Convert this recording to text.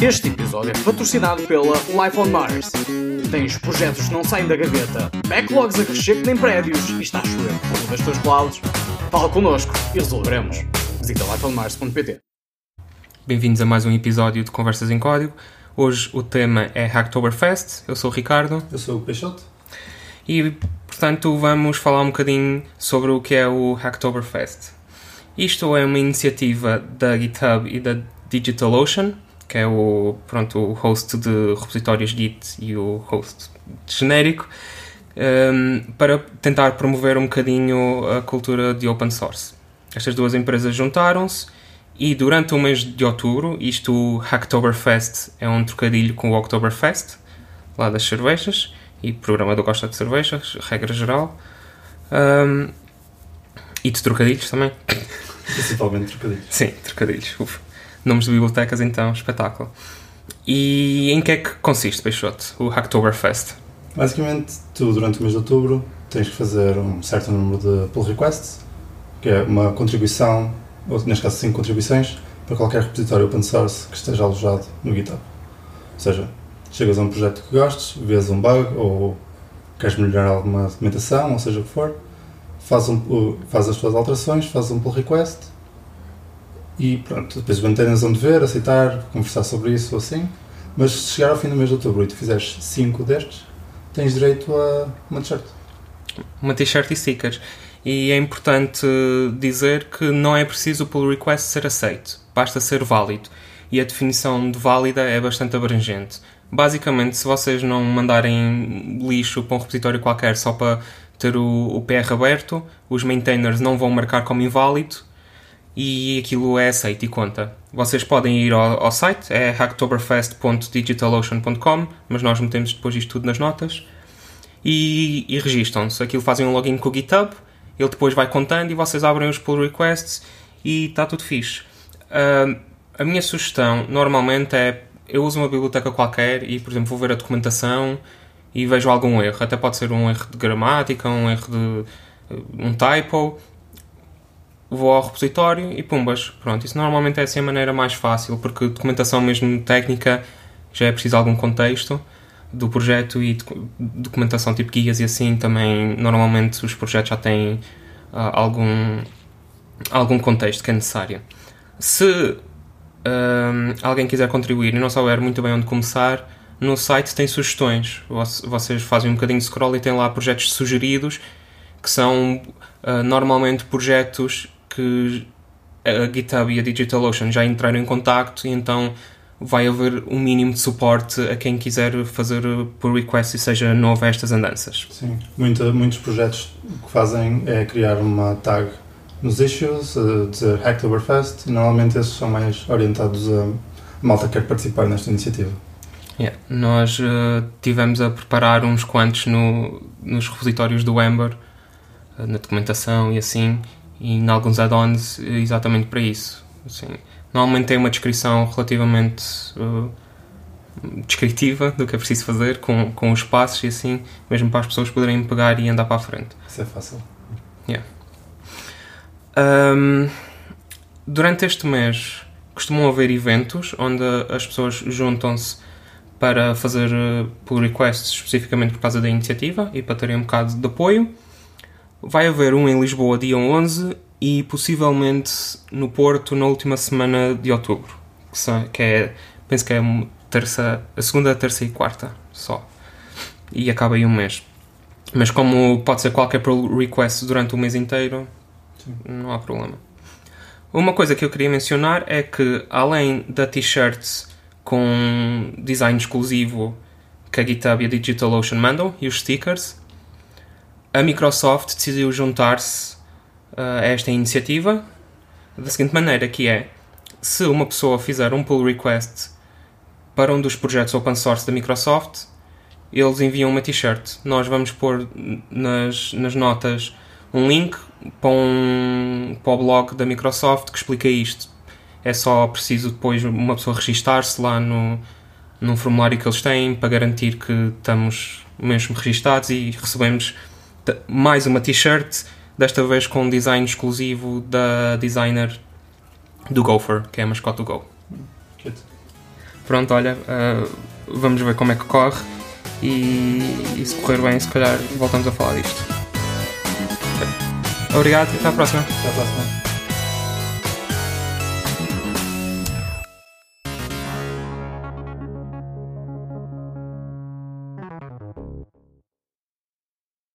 Este episódio é patrocinado pela Life on Mars. Tens projetos que não saem da gaveta, backlogs a crescer que nem prédios e está a chover por das tuas clouds? Fala connosco e resolveremos. Visita lifeonmars.pt Bem-vindos a mais um episódio de Conversas em Código. Hoje o tema é Hacktoberfest. Eu sou o Ricardo. Eu sou o Peixoto. E, portanto, vamos falar um bocadinho sobre o que é o Hacktoberfest. Isto é uma iniciativa da GitHub e da DigitalOcean, que é o, pronto, o host de repositórios Git e o host genérico, um, para tentar promover um bocadinho a cultura de open source. Estas duas empresas juntaram-se e durante o mês de outubro, isto o Hacktoberfest é um trocadilho com o Oktoberfest, lá das cervejas, e programador gosta de cervejas, regra geral. Um, e de trocadilhos também. Principalmente trocadilhos. Sim, trocadilhos. Nomes de bibliotecas, então, espetáculo. E em que é que consiste, Peixoto, o Hacktoberfest? Basicamente, tu, durante o mês de outubro, tens que fazer um certo número de pull requests, que é uma contribuição, ou neste caso, cinco contribuições, para qualquer repositório open source que esteja alojado no GitHub. Ou seja, chegas a um projeto que gostes, vês um bug ou queres melhorar alguma documentação, ou seja o que for, faz, um, faz as tuas alterações, faz um pull request e pronto, depois mantenhas onde ver, aceitar, conversar sobre isso ou assim. Mas se chegar ao fim do mês de outubro e tu fizeres 5 destes, tens direito a uma t-shirt. Uma t-shirt e stickers. E é importante dizer que não é preciso o pull request ser aceito, basta ser válido. E a definição de válida é bastante abrangente. Basicamente, se vocês não mandarem lixo para um repositório qualquer só para ter o, o PR aberto, os maintainers não vão marcar como inválido e aquilo é aceito e conta. Vocês podem ir ao, ao site, é hacktoberfest.digitalocean.com, mas nós metemos depois isto tudo nas notas e, e registram-se. Aquilo fazem um login com o GitHub, ele depois vai contando e vocês abrem os pull requests e está tudo fixe. Uh, a minha sugestão normalmente é eu uso uma biblioteca qualquer e, por exemplo, vou ver a documentação e vejo algum erro. Até pode ser um erro de gramática, um erro de um typo vou ao repositório e pumbas. Pronto, isso normalmente é assim a maneira mais fácil, porque documentação mesmo técnica já é preciso algum contexto do projeto e documentação tipo guias e assim também normalmente os projetos já têm uh, algum algum contexto que é necessário. Se uh, alguém quiser contribuir e não souber muito bem onde começar, no site tem sugestões. Vocês fazem um bocadinho de scroll e tem lá projetos sugeridos que são uh, normalmente projetos que a GitHub e a DigitalOcean já entraram em contacto e então vai haver um mínimo de suporte a quem quiser fazer por request e seja novo a estas andanças. Sim, muitos projetos o que fazem é criar uma tag nos issues, uh, dizer Hacktoberfest, e normalmente esses são mais orientados a, a malta que quer participar nesta iniciativa. Yeah. Nós uh, tivemos a preparar uns quantos no, nos repositórios do Ember, uh, na documentação e assim, e em alguns add-ons exatamente para isso. Assim, normalmente tem uma descrição relativamente uh, descritiva do que é preciso fazer, com, com os passos e assim, mesmo para as pessoas poderem pegar e andar para a frente. Isso é fácil. Yeah. Um, durante este mês costumam haver eventos onde as pessoas juntam-se para fazer pull requests especificamente por causa da iniciativa e para terem um bocado de apoio. Vai haver um em Lisboa dia 11 e possivelmente no Porto na última semana de outubro, que, são, que é, penso que é a, terça, a segunda, terça e quarta só. E acaba aí um mês. Mas como pode ser qualquer pull request durante o mês inteiro, Sim. não há problema. Uma coisa que eu queria mencionar é que além da t-shirt com design exclusivo que a GitHub e a DigitalOcean mandam e os stickers, a Microsoft decidiu juntar-se uh, a esta iniciativa da seguinte maneira, que é se uma pessoa fizer um pull request para um dos projetos open source da Microsoft, eles enviam uma t-shirt. Nós vamos pôr nas, nas notas um link para, um, para o blog da Microsoft que explica isto. É só preciso depois uma pessoa registar-se lá no, num formulário que eles têm para garantir que estamos mesmo registados e recebemos mais uma t-shirt, desta vez com um design exclusivo da designer do Gopher, que é a mascote do Go. Pronto, olha, uh, vamos ver como é que corre e, e se correr bem, se calhar voltamos a falar disto. Obrigado e até à próxima. Até à próxima.